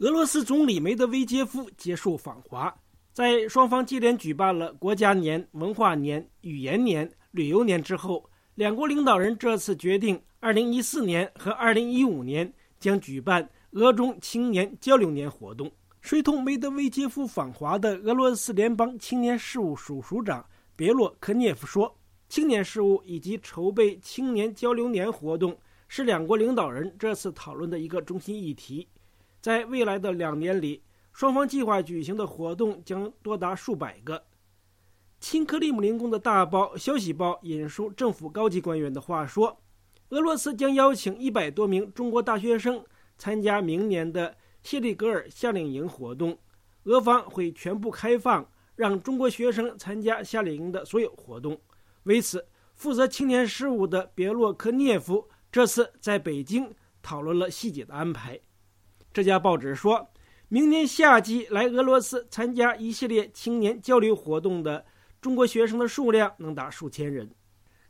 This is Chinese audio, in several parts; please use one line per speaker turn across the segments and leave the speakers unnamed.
俄罗斯总理梅德韦杰夫结束访华，在双方接连举办了国家年、文化年、语言年、旅游年之后，两国领导人这次决定，2014年和2015年将举办俄中青年交流年活动。随同梅德韦杰夫访华的俄罗斯联邦青年事务署署长别洛科涅夫说：“青年事务以及筹备青年交流年活动是两国领导人这次讨论的一个中心议题。在未来的两年里，双方计划举行的活动将多达数百个。”亲克里姆林宫的大报《消息报》引述政府高级官员的话说：“俄罗斯将邀请一百多名中国大学生参加明年的。”谢里格尔夏令营活动，俄方会全部开放，让中国学生参加夏令营的所有活动。为此，负责青年事务的别洛科涅夫这次在北京讨论了细节的安排。这家报纸说，明年夏季来俄罗斯参加一系列青年交流活动的中国学生的数量能达数千人。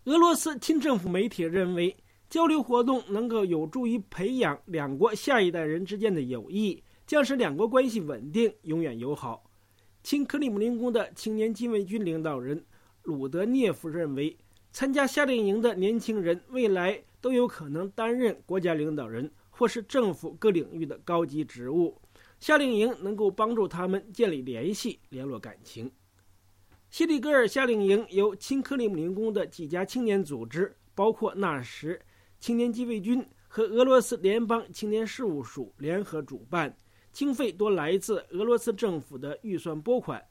俄罗斯亲政府媒体认为。交流活动能够有助于培养两国下一代人之间的友谊，将使两国关系稳定、永远友好。亲克里姆林宫的青年禁卫军领导人鲁德涅夫认为，参加夏令营的年轻人未来都有可能担任国家领导人或是政府各领域的高级职务。夏令营能够帮助他们建立联系、联络感情。西里格尔夏令营由亲克里姆林宫的几家青年组织，包括纳什。青年禁卫军和俄罗斯联邦青年事务署联合主办，经费多来自俄罗斯政府的预算拨款。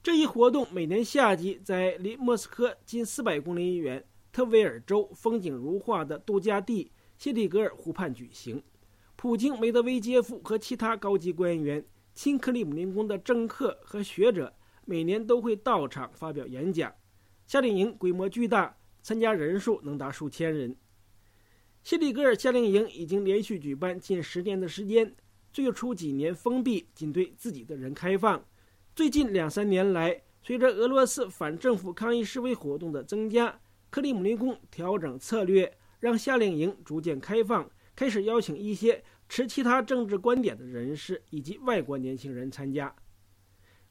这一活动每年夏季在离莫斯科近400公里远、特维尔州风景如画的度假地谢里格尔湖畔举行。普京、梅德韦杰夫和其他高级官员、亲克里姆林宫的政客和学者每年都会到场发表演讲。夏令营规模巨大，参加人数能达数千人。谢里格尔夏令营已经连续举办近十年的时间，最初几年封闭，仅对自己的人开放。最近两三年来，随着俄罗斯反政府抗议示威活动的增加，克里姆林宫调整策略，让夏令营逐渐开放，开始邀请一些持其他政治观点的人士以及外国年轻人参加。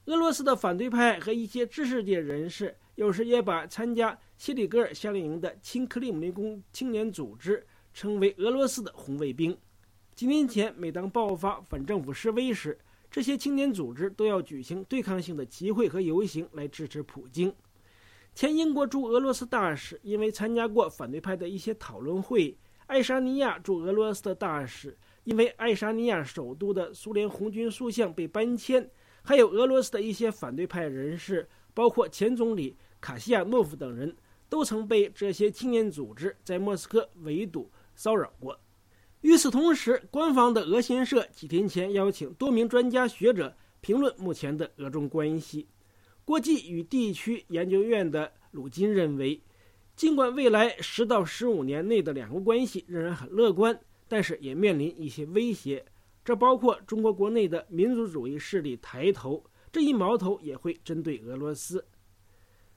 俄罗斯的反对派和一些知识界人士有时也把参加西里格尔夏令营的亲克里姆林宫青年组织。称为俄罗斯的红卫兵。几年前，每当爆发反政府示威时，这些青年组织都要举行对抗性的集会和游行来支持普京。前英国驻俄罗斯大使因为参加过反对派的一些讨论会，爱沙尼亚驻俄罗斯的大使因为爱沙尼亚首都的苏联红军塑像被搬迁，还有俄罗斯的一些反对派人士，包括前总理卡西亚诺夫等人，都曾被这些青年组织在莫斯科围堵。骚扰过。与此同时，官方的俄新社几天前邀请多名专家学者评论目前的俄中关系。国际与地区研究院的鲁金认为，尽管未来十到十五年内的两国关系仍然很乐观，但是也面临一些威胁，这包括中国国内的民族主义势力抬头，这一矛头也会针对俄罗斯。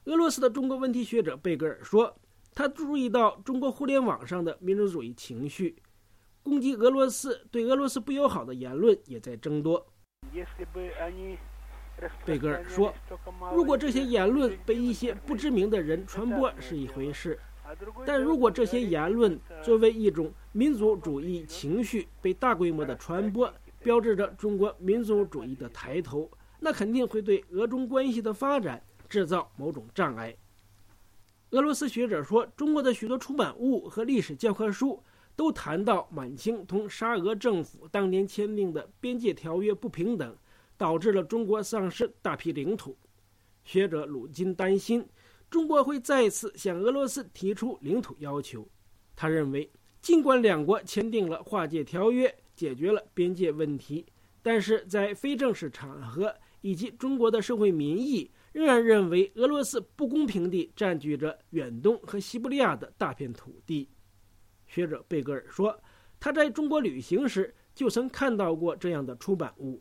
俄罗斯的中国问题学者贝格尔说。他注意到中国互联网上的民族主义情绪，攻击俄罗斯、对俄罗斯不友好的言论也在增多。贝格尔说：“如果这些言论被一些不知名的人传播是一回事，但如果这些言论作为一种民族主义情绪被大规模的传播，标志着中国民族主义的抬头，那肯定会对俄中关系的发展制造某种障碍。”俄罗斯学者说，中国的许多出版物和历史教科书都谈到满清同沙俄政府当年签订的边界条约不平等，导致了中国丧失大批领土。学者鲁金担心，中国会再次向俄罗斯提出领土要求。他认为，尽管两国签订了划界条约，解决了边界问题，但是在非正式场合以及中国的社会民意。仍然认为俄罗斯不公平地占据着远东和西伯利亚的大片土地。学者贝格尔说，他在中国旅行时就曾看到过这样的出版物。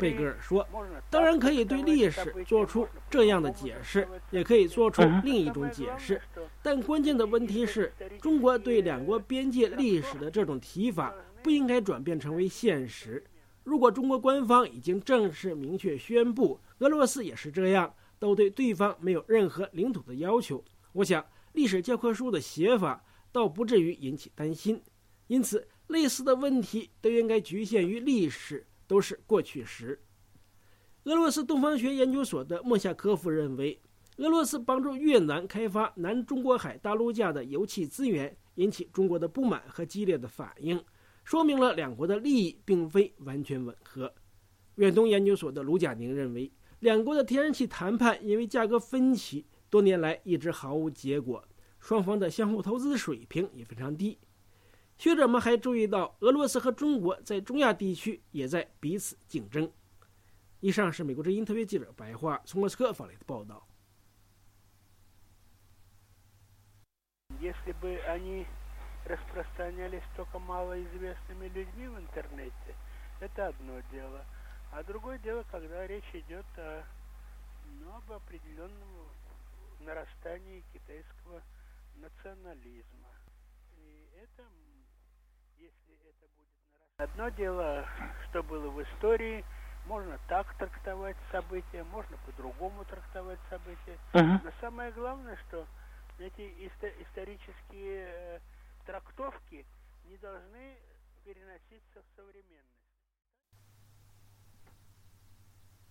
贝格尔说：“当然可以对历史做出这样的解释，也可以做出另一种解释。但关键的问题是，中国对两国边界历史的这种提法不应该转变成为现实。如果中国官方已经正式明确宣布，俄罗斯也是这样，都对对方没有任何领土的要求，我想历史教科书的写法倒不至于引起担心。因此。”类似的问题都应该局限于历史，都是过去时。俄罗斯东方学研究所的莫夏科夫认为，俄罗斯帮助越南开发南中国海大陆架的油气资源，引起中国的不满和激烈的反应，说明了两国的利益并非完全吻合。远东研究所的卢贾宁认为，两国的天然气谈判因为价格分歧，多年来一直毫无结果，双方的相互投资水平也非常低。学者们还注意到，俄罗斯和中国在中亚地区也在彼此竞争。以上是美国之音特别记者白桦从莫斯科发来的报道。
Если бы они распространялись только малоизвестными людьми в интернете, это одно дело. А другое дело, когда речь идет о, ну, об определенном нарастании китайского национализма. И это Одно дело, что было в истории, можно так трактовать события, можно по-другому трактовать события. Uh-huh. Но самое главное, что эти исторические э, трактовки не должны переноситься в современность.